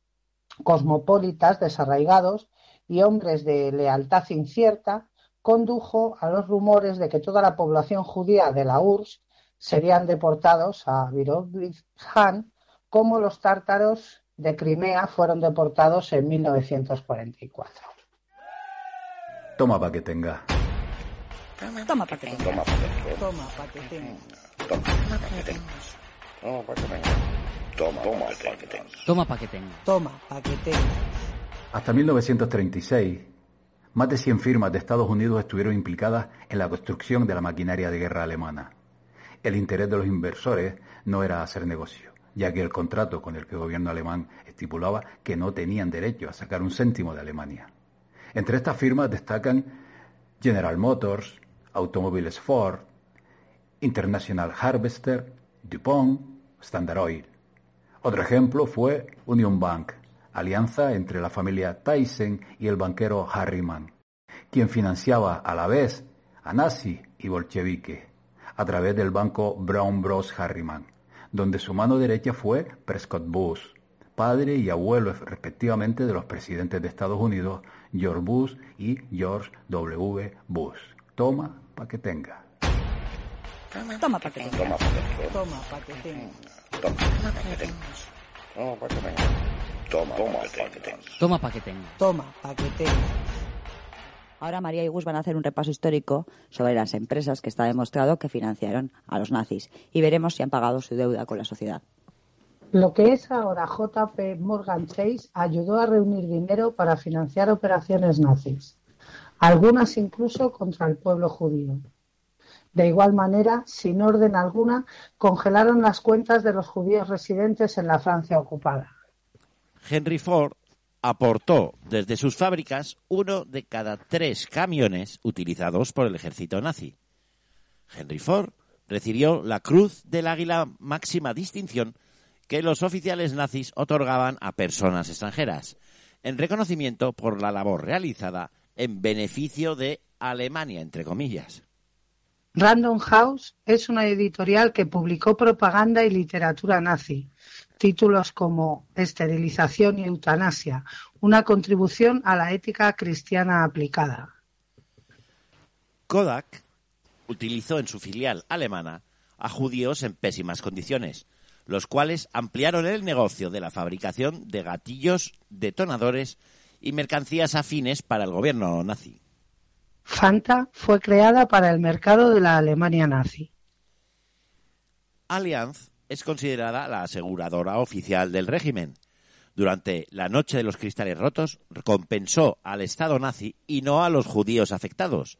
cosmopolitas desarraigados y hombres de lealtad incierta condujo a los rumores de que toda la población judía de la URSS serían deportados a Birobidzhan como los tártaros de Crimea fueron deportados en 1944. Toma pa' que tenga. Toma pa' que tengas. Toma pa' que tengas. Toma pa' que tengas. Toma pa' que tengas. Toma pa' que tengas. Toma pa' que tengas. Toma pa' que tengas. Hasta 1936, más de 100 firmas de Estados Unidos estuvieron implicadas en la construcción de la maquinaria de guerra alemana. El interés de los inversores no era hacer negocio, ya que el contrato con el que el gobierno alemán estipulaba que no tenían derecho a sacar un céntimo de Alemania. Entre estas firmas destacan General Motors, Automóviles Ford, International Harvester, DuPont, Standard Oil. Otro ejemplo fue Union Bank, alianza entre la familia Tyson y el banquero Harriman, quien financiaba a la vez a nazi y bolchevique a través del banco Brown Bros. Harriman, donde su mano derecha fue Prescott Bush, padre y abuelo respectivamente de los presidentes de Estados Unidos, George Bush y George W. Bush. Toma pa' que tenga. Toma pa' que tenga. Toma pa' que tenga. Toma pa' que tenga. Toma pa' que tenga. Toma pa' que tenga. Toma pa' que tenga. Toma pa' que tenga. Toma pa' que tenga. Ahora María y Gus van a hacer un repaso histórico sobre las empresas que está demostrado que financiaron a los nazis y veremos si han pagado su deuda con la sociedad. Lo que es ahora JP Morgan Chase ayudó a reunir dinero para financiar operaciones nazis, algunas incluso contra el pueblo judío. De igual manera, sin orden alguna, congelaron las cuentas de los judíos residentes en la Francia ocupada. Henry Ford aportó desde sus fábricas uno de cada tres camiones utilizados por el ejército nazi. Henry Ford recibió la Cruz del Águila máxima distinción que los oficiales nazis otorgaban a personas extranjeras, en reconocimiento por la labor realizada en beneficio de Alemania, entre comillas. Random House es una editorial que publicó propaganda y literatura nazi. Títulos como Esterilización y Eutanasia, una contribución a la ética cristiana aplicada. Kodak utilizó en su filial alemana a judíos en pésimas condiciones, los cuales ampliaron el negocio de la fabricación de gatillos, detonadores y mercancías afines para el gobierno nazi. Fanta fue creada para el mercado de la Alemania nazi. Allianz es considerada la aseguradora oficial del régimen. Durante la Noche de los Cristales Rotos recompensó al Estado nazi y no a los judíos afectados.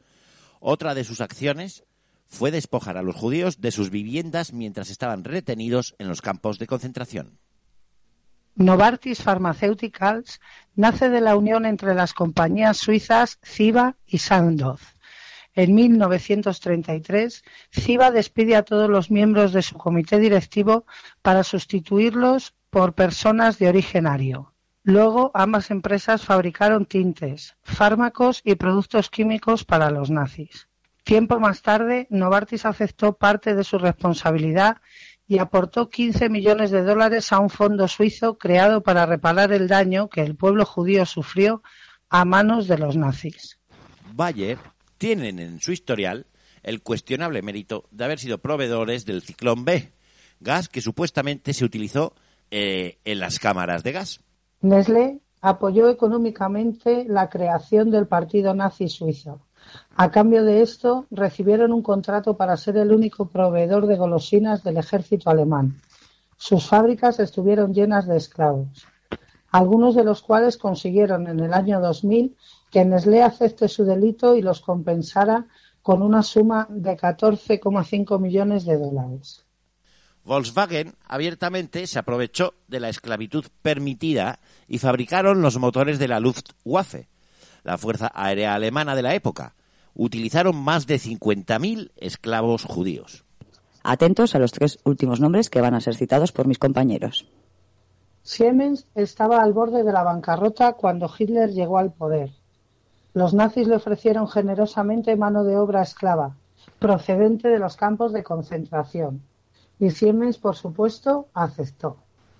Otra de sus acciones fue despojar a los judíos de sus viviendas mientras estaban retenidos en los campos de concentración. Novartis Pharmaceuticals nace de la unión entre las compañías suizas Ciba y Sandoz. En 1933, Ciba despide a todos los miembros de su comité directivo para sustituirlos por personas de origen ario. Luego, ambas empresas fabricaron tintes, fármacos y productos químicos para los nazis. Tiempo más tarde, Novartis aceptó parte de su responsabilidad y aportó 15 millones de dólares a un fondo suizo creado para reparar el daño que el pueblo judío sufrió a manos de los nazis. Bayer tienen en su historial el cuestionable mérito de haber sido proveedores del ciclón B, gas que supuestamente se utilizó eh, en las cámaras de gas. Nestlé apoyó económicamente la creación del partido nazi suizo. A cambio de esto, recibieron un contrato para ser el único proveedor de golosinas del ejército alemán. Sus fábricas estuvieron llenas de esclavos, algunos de los cuales consiguieron en el año 2000 que Nestlé acepte su delito y los compensara con una suma de 14,5 millones de dólares. Volkswagen abiertamente se aprovechó de la esclavitud permitida y fabricaron los motores de la Luftwaffe, la Fuerza Aérea Alemana de la época. Utilizaron más de 50.000 esclavos judíos. Atentos a los tres últimos nombres que van a ser citados por mis compañeros. Siemens estaba al borde de la bancarrota cuando Hitler llegó al poder. Los nazis le ofrecieron generosamente mano de obra esclava, procedente de los campos de concentración. Y Siemens, por supuesto, aceptó.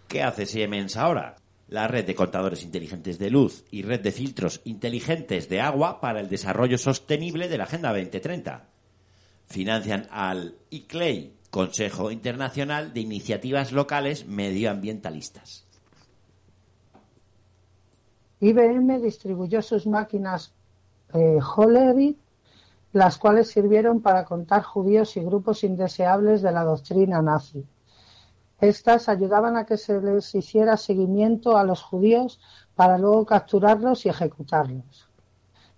¿Qué hace Siemens ahora? La red de contadores inteligentes de luz y red de filtros inteligentes de agua para el desarrollo sostenible de la Agenda 2030. Financian al ICLEI, Consejo Internacional de Iniciativas Locales Medioambientalistas. IBM distribuyó sus máquinas eh, las cuales sirvieron para contar judíos y grupos indeseables de la doctrina nazi. Estas ayudaban a que se les hiciera seguimiento a los judíos para luego capturarlos y ejecutarlos.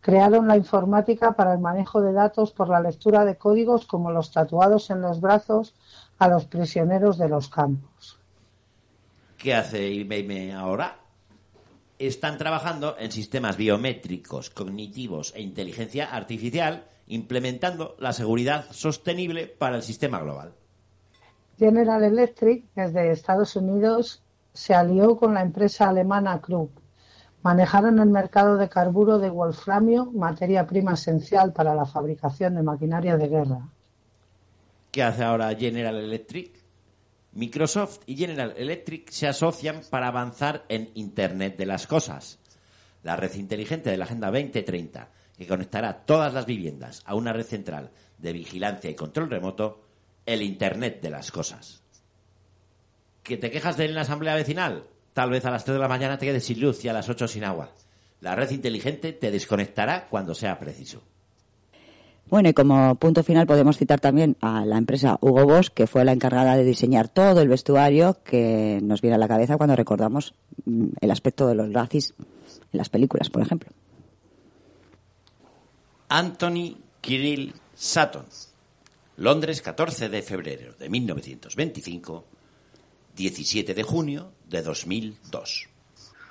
Crearon la informática para el manejo de datos por la lectura de códigos como los tatuados en los brazos a los prisioneros de los campos. ¿Qué hace IBM ahora? Están trabajando en sistemas biométricos, cognitivos e inteligencia artificial, implementando la seguridad sostenible para el sistema global. General Electric, desde Estados Unidos, se alió con la empresa alemana Krupp. Manejaron el mercado de carburo de wolframio, materia prima esencial para la fabricación de maquinaria de guerra. ¿Qué hace ahora General Electric? Microsoft y General Electric se asocian para avanzar en Internet de las Cosas, la red inteligente de la Agenda 2030, que conectará todas las viviendas a una red central de vigilancia y control remoto, el Internet de las Cosas. ¿Que te quejas de la asamblea vecinal? Tal vez a las 3 de la mañana te quedes sin luz y a las 8 sin agua. La red inteligente te desconectará cuando sea preciso. Bueno, y como punto final podemos citar también a la empresa Hugo Boss, que fue la encargada de diseñar todo el vestuario que nos viene a la cabeza cuando recordamos mm, el aspecto de los nazis en las películas, por ejemplo. Anthony Kirill Sutton. Londres, 14 de febrero de 1925, 17 de junio de 2002.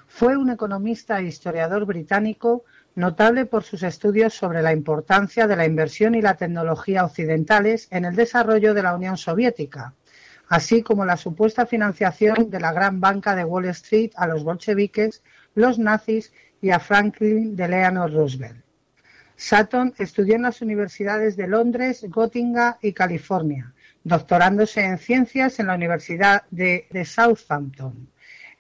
Fue un economista e historiador británico notable por sus estudios sobre la importancia de la inversión y la tecnología occidentales en el desarrollo de la Unión Soviética, así como la supuesta financiación de la gran banca de Wall Street a los bolcheviques, los nazis y a Franklin Delano Roosevelt. Sutton estudió en las universidades de Londres, Gotinga y California, doctorándose en ciencias en la Universidad de, de Southampton.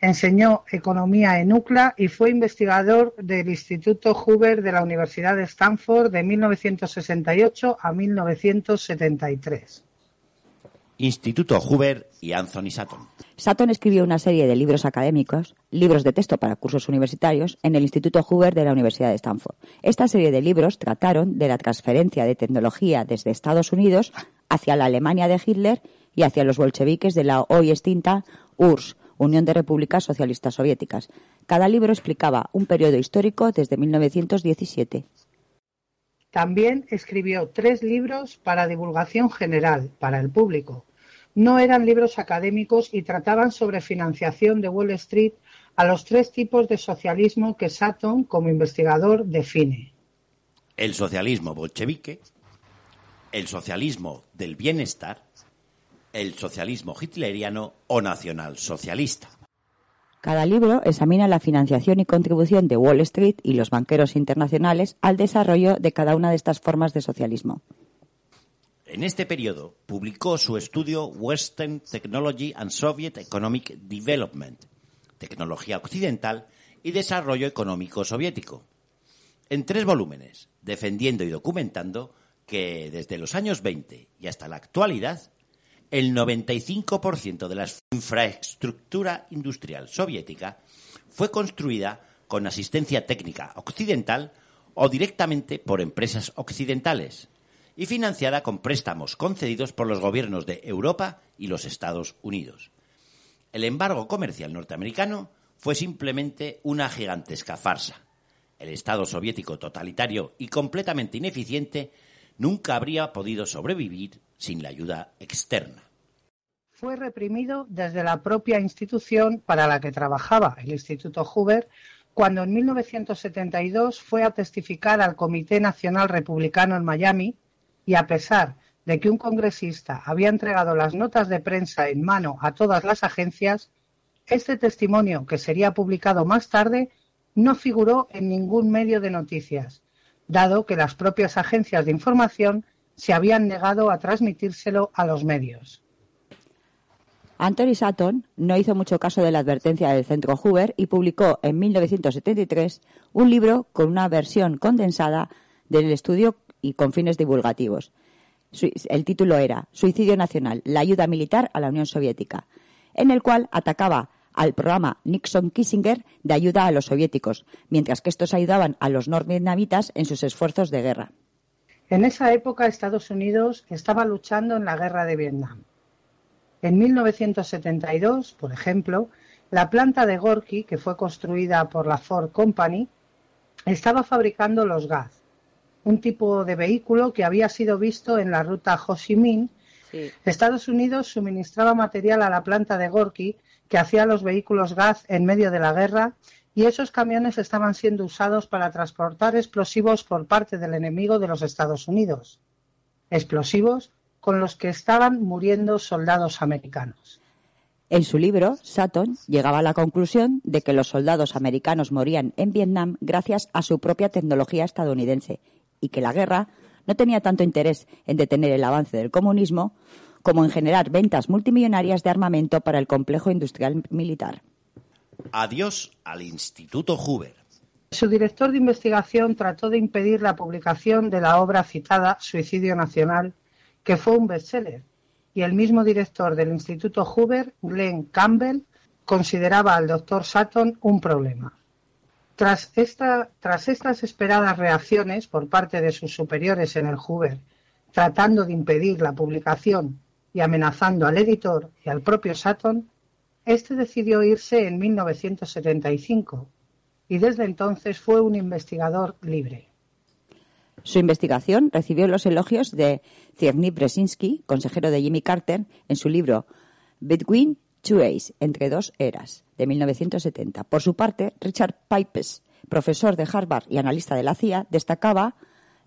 Enseñó economía en UCLA y fue investigador del Instituto Hoover de la Universidad de Stanford de 1968 a 1973. Instituto Hoover y Anthony Sutton. Sutton escribió una serie de libros académicos, libros de texto para cursos universitarios, en el Instituto Hoover de la Universidad de Stanford. Esta serie de libros trataron de la transferencia de tecnología desde Estados Unidos hacia la Alemania de Hitler y hacia los bolcheviques de la hoy extinta URSS, Unión de Repúblicas Socialistas Soviéticas. Cada libro explicaba un periodo histórico desde 1917. También escribió tres libros para divulgación general, para el público. No eran libros académicos y trataban sobre financiación de Wall Street a los tres tipos de socialismo que Sutton, como investigador, define. El socialismo bolchevique, el socialismo del bienestar, el socialismo hitleriano o nacionalsocialista. Cada libro examina la financiación y contribución de Wall Street y los banqueros internacionales al desarrollo de cada una de estas formas de socialismo. En este periodo publicó su estudio Western Technology and Soviet Economic Development, Tecnología Occidental y Desarrollo Económico Soviético, en tres volúmenes, defendiendo y documentando que desde los años 20 y hasta la actualidad, el 95% de la infraestructura industrial soviética fue construida con asistencia técnica occidental o directamente por empresas occidentales y financiada con préstamos concedidos por los gobiernos de Europa y los Estados Unidos. El embargo comercial norteamericano fue simplemente una gigantesca farsa. El Estado soviético totalitario y completamente ineficiente nunca habría podido sobrevivir sin la ayuda externa. Fue reprimido desde la propia institución para la que trabajaba, el Instituto Hoover, cuando en 1972 fue a testificar al Comité Nacional Republicano en Miami y a pesar de que un congresista había entregado las notas de prensa en mano a todas las agencias, este testimonio, que sería publicado más tarde, no figuró en ningún medio de noticias, dado que las propias agencias de información se habían negado a transmitírselo a los medios. Anthony Sutton no hizo mucho caso de la advertencia del Centro Hoover y publicó en 1973 un libro con una versión condensada del estudio y con fines divulgativos. El título era Suicidio Nacional, la ayuda militar a la Unión Soviética, en el cual atacaba al programa Nixon-Kissinger de ayuda a los soviéticos, mientras que estos ayudaban a los norvietnamitas en sus esfuerzos de guerra. En esa época Estados Unidos estaba luchando en la guerra de Vietnam. En 1972, por ejemplo, la planta de Gorky, que fue construida por la Ford Company, estaba fabricando los GAZ, un tipo de vehículo que había sido visto en la ruta Ho Chi Minh. Sí. Estados Unidos suministraba material a la planta de Gorky que hacía los vehículos GAZ en medio de la guerra y esos camiones estaban siendo usados para transportar explosivos por parte del enemigo de los Estados Unidos. Explosivos con los que estaban muriendo soldados americanos. En su libro, Sutton llegaba a la conclusión de que los soldados americanos morían en Vietnam gracias a su propia tecnología estadounidense y que la guerra no tenía tanto interés en detener el avance del comunismo como en generar ventas multimillonarias de armamento para el complejo industrial militar. Adiós al Instituto Hoover. Su director de investigación trató de impedir la publicación de la obra citada Suicidio Nacional, que fue un bestseller, y el mismo director del Instituto Hoover, Glenn Campbell, consideraba al doctor Sutton un problema. Tras, esta, tras estas esperadas reacciones por parte de sus superiores en el Hoover, tratando de impedir la publicación y amenazando al editor y al propio Sutton, este decidió irse en 1975 y desde entonces fue un investigador libre. Su investigación recibió los elogios de Cierny Brzezinski, consejero de Jimmy Carter, en su libro Between Two Ages, entre dos eras, de 1970. Por su parte, Richard Pipes, profesor de Harvard y analista de la CIA, destacaba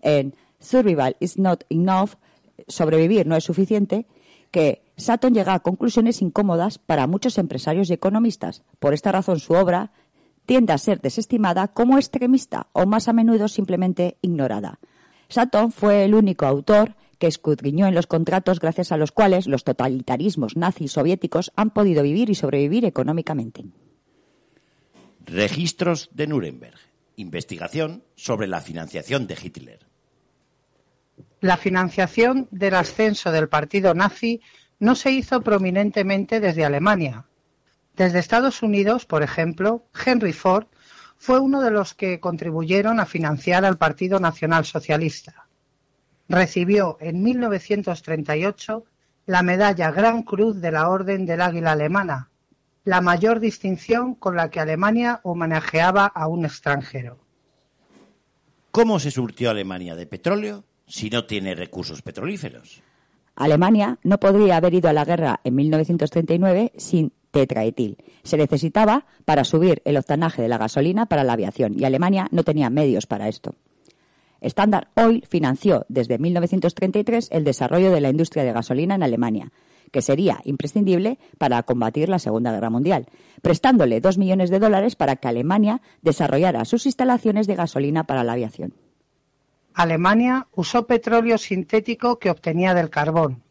en Survival is not enough, sobrevivir no es suficiente, que Sutton llega a conclusiones incómodas para muchos empresarios y economistas. Por esta razón, su obra tiende a ser desestimada como extremista o más a menudo simplemente ignorada. Sutton fue el único autor que escudriñó en los contratos gracias a los cuales los totalitarismos nazis soviéticos han podido vivir y sobrevivir económicamente. Registros de Nuremberg. Investigación sobre la financiación de Hitler. La financiación del ascenso del partido nazi no se hizo prominentemente desde Alemania. Desde Estados Unidos, por ejemplo, Henry Ford fue uno de los que contribuyeron a financiar al Partido Nacional Socialista. Recibió en 1938 la medalla Gran Cruz de la Orden del Águila Alemana, la mayor distinción con la que Alemania homenajeaba a un extranjero. ¿Cómo se surtió Alemania de petróleo si no tiene recursos petrolíferos? Alemania no podría haber ido a la guerra en 1939 sin tetraetil. Se necesitaba para subir el octanaje de la gasolina para la aviación y Alemania no tenía medios para esto. Standard Oil financió desde 1933 el desarrollo de la industria de gasolina en Alemania, que sería imprescindible para combatir la Segunda Guerra Mundial, prestándole dos millones de dólares para que Alemania desarrollara sus instalaciones de gasolina para la aviación. Alemania usó petróleo sintético que obtenía del carbón,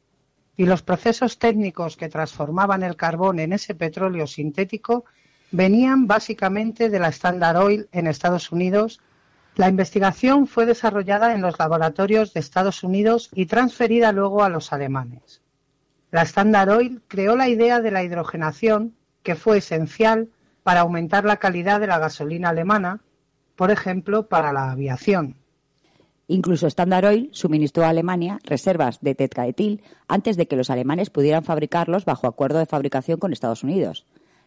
y los procesos técnicos que transformaban el carbón en ese petróleo sintético venían básicamente de la Standard Oil en Estados Unidos. La investigación fue desarrollada en los laboratorios de Estados Unidos y transferida luego a los alemanes. La Standard Oil creó la idea de la hidrogenación, que fue esencial para aumentar la calidad de la gasolina alemana, por ejemplo, para la aviación. Incluso Standard Oil suministró a Alemania reservas de tetraetil antes de que los alemanes pudieran fabricarlos bajo acuerdo de fabricación con Estados Unidos.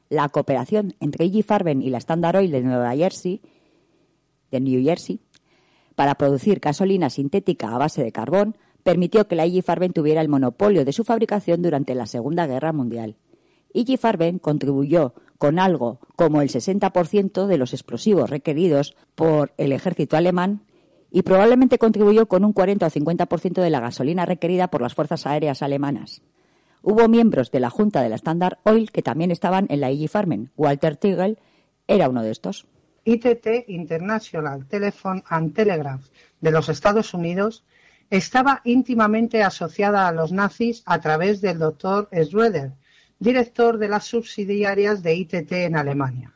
La cooperación entre IG Farben y la Standard Oil de Nueva Jersey, de New Jersey, para producir gasolina sintética a base de carbón, permitió que la IG Farben tuviera el monopolio de su fabricación durante la Segunda Guerra Mundial. IG Farben contribuyó con algo como el 60% de los explosivos requeridos por el ejército alemán y probablemente contribuyó con un 40 o 50% de la gasolina requerida por las fuerzas aéreas alemanas. Hubo miembros de la Junta de la Standard Oil que también estaban en la IG Farben. Walter Tigel era uno de estos. ITT, International Telephone and Telegraph, de los Estados Unidos, estaba íntimamente asociada a los nazis a través del doctor Schröder, director de las subsidiarias de ITT en Alemania.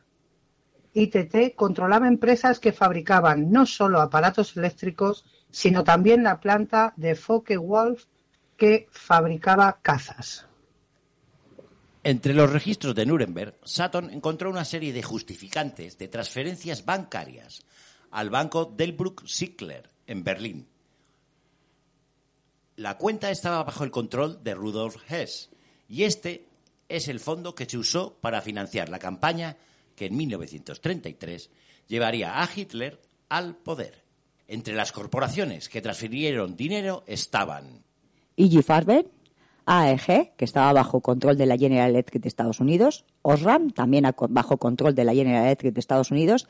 ITT controlaba empresas que fabricaban no solo aparatos eléctricos, sino también la planta de Focke-Wulf que fabricaba cazas. Entre los registros de Nuremberg, Sutton encontró una serie de justificantes de transferencias bancarias al banco Delbrück Sickler en Berlín. La cuenta estaba bajo el control de Rudolf Hess y este es el fondo que se usó para financiar la campaña que en 1933 llevaría a Hitler al poder. Entre las corporaciones que transfirieron dinero estaban IG Farben, AEG, que estaba bajo control de la General Electric de Estados Unidos, Osram, también bajo control de la General Electric de Estados Unidos,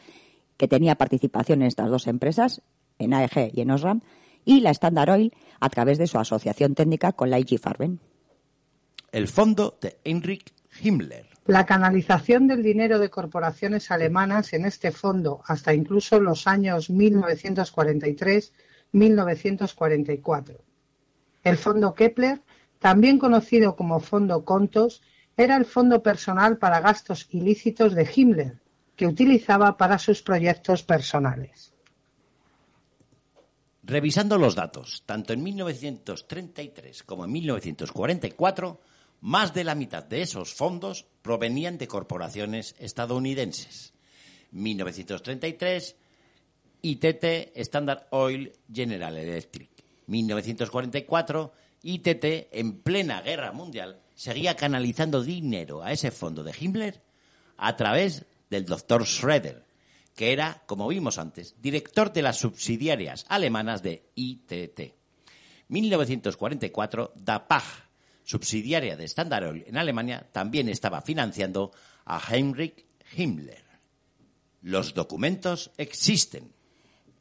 que tenía participación en estas dos empresas, en AEG y en Osram, y la Standard Oil a través de su asociación técnica con la IG Farben. El fondo de Heinrich Himmler. La canalización del dinero de corporaciones alemanas en este fondo hasta incluso los años 1943-1944. El fondo Kepler también conocido como Fondo Contos, era el fondo personal para gastos ilícitos de Himmler, que utilizaba para sus proyectos personales. Revisando los datos, tanto en 1933 como en 1944, más de la mitad de esos fondos provenían de corporaciones estadounidenses. 1933, ITT, Standard Oil, General Electric. 1944, ITT, en plena guerra mundial, seguía canalizando dinero a ese fondo de Himmler a través del doctor Schroeder, que era, como vimos antes, director de las subsidiarias alemanas de ITT. 1944, DAPAG, subsidiaria de Standard Oil en Alemania, también estaba financiando a Heinrich Himmler. Los documentos existen.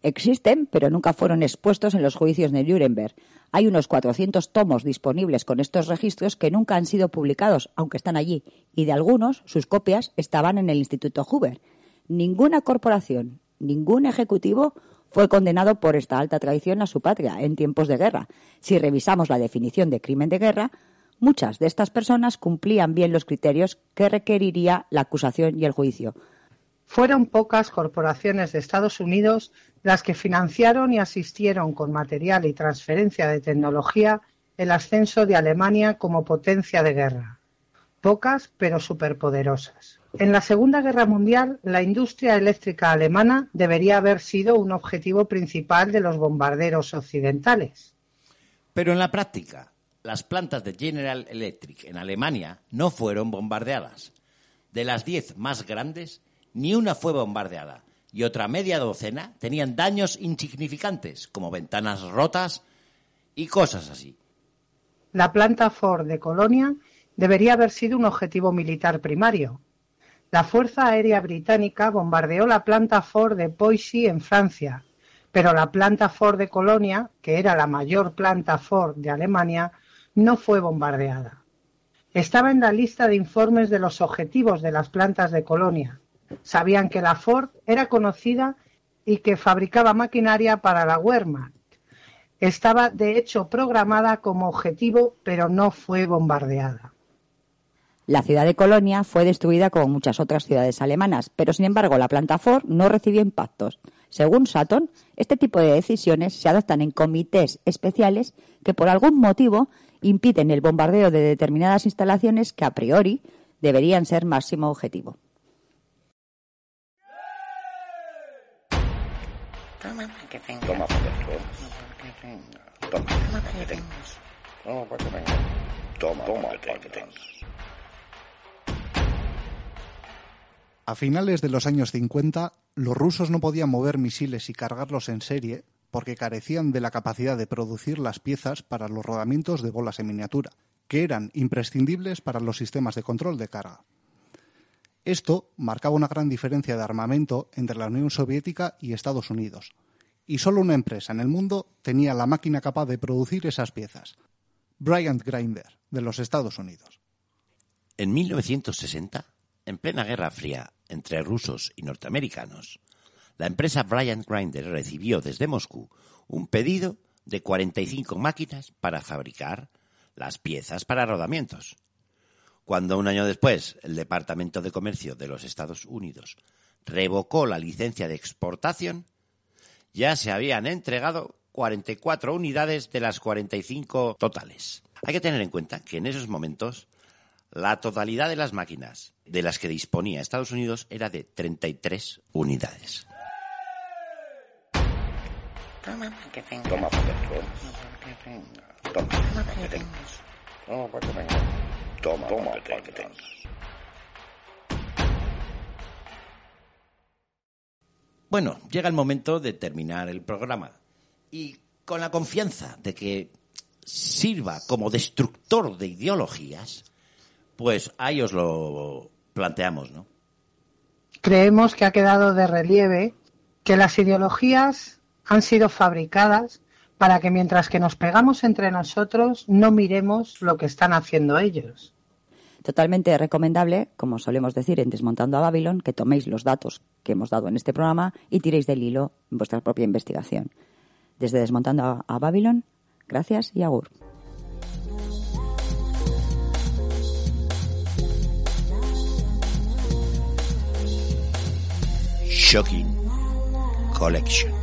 Existen, pero nunca fueron expuestos en los juicios de Nuremberg. Hay unos 400 tomos disponibles con estos registros que nunca han sido publicados, aunque están allí, y de algunos, sus copias estaban en el Instituto Huber. Ninguna corporación, ningún ejecutivo fue condenado por esta alta traición a su patria en tiempos de guerra. Si revisamos la definición de crimen de guerra, muchas de estas personas cumplían bien los criterios que requeriría la acusación y el juicio. Fueron pocas corporaciones de Estados Unidos las que financiaron y asistieron con material y transferencia de tecnología el ascenso de Alemania como potencia de guerra. Pocas, pero superpoderosas. En la Segunda Guerra Mundial, la industria eléctrica alemana debería haber sido un objetivo principal de los bombarderos occidentales. Pero en la práctica, las plantas de General Electric en Alemania no fueron bombardeadas. De las diez más grandes, ni una fue bombardeada y otra media docena tenían daños insignificantes, como ventanas rotas y cosas así. La planta Ford de Colonia debería haber sido un objetivo militar primario. La Fuerza Aérea Británica bombardeó la planta Ford de Poissy en Francia, pero la planta Ford de Colonia, que era la mayor planta Ford de Alemania, no fue bombardeada. Estaba en la lista de informes de los objetivos de las plantas de Colonia. Sabían que la Ford era conocida y que fabricaba maquinaria para la Wehrmacht. Estaba, de hecho, programada como objetivo, pero no fue bombardeada. La ciudad de Colonia fue destruida como muchas otras ciudades alemanas, pero sin embargo la planta Ford no recibió impactos. Según Sutton, este tipo de decisiones se adoptan en comités especiales que por algún motivo impiden el bombardeo de determinadas instalaciones que a priori deberían ser máximo objetivo. Toma paquetín. Toma paquetín. Toma paquetín. Toma paquetín. Toma, toma paquetín. A finales de los años 50, los rusos no podían mover misiles y cargarlos en serie porque carecían de la capacidad de producir las piezas para los rodamientos de bolas en miniatura, que eran imprescindibles para los sistemas de control de carga. Esto marcaba una gran diferencia de armamento entre la Unión Soviética y Estados Unidos, y solo una empresa en el mundo tenía la máquina capaz de producir esas piezas, Bryant Grinder, de los Estados Unidos. En 1960, en plena Guerra Fría entre rusos y norteamericanos, la empresa Bryant Grinder recibió desde Moscú un pedido de 45 máquinas para fabricar las piezas para rodamientos. Cuando un año después el Departamento de Comercio de los Estados Unidos revocó la licencia de exportación, ya se habían entregado 44 unidades de las 45 totales. Hay que tener en cuenta que en esos momentos la totalidad de las máquinas de las que disponía Estados Unidos era de 33 unidades. Toma paquetín. Toma paquetín. Toma paquetín. Toma paquetín. Toma, toma paquetín. Bueno, llega el momento de terminar el programa. Y con la confianza de que sirva como destructor de ideologías, pues ahí os lo planteamos, ¿no? Creemos que ha quedado de relieve que las ideologías han sido fabricadas para que mientras que nos pegamos entre nosotros no miremos lo que están haciendo ellos. Totalmente recomendable, como solemos decir en Desmontando a Babilón, que toméis los datos que hemos dado en este programa y tiréis del hilo vuestra propia investigación. Desde Desmontando a Babilón, gracias y agur. Shocking Collection.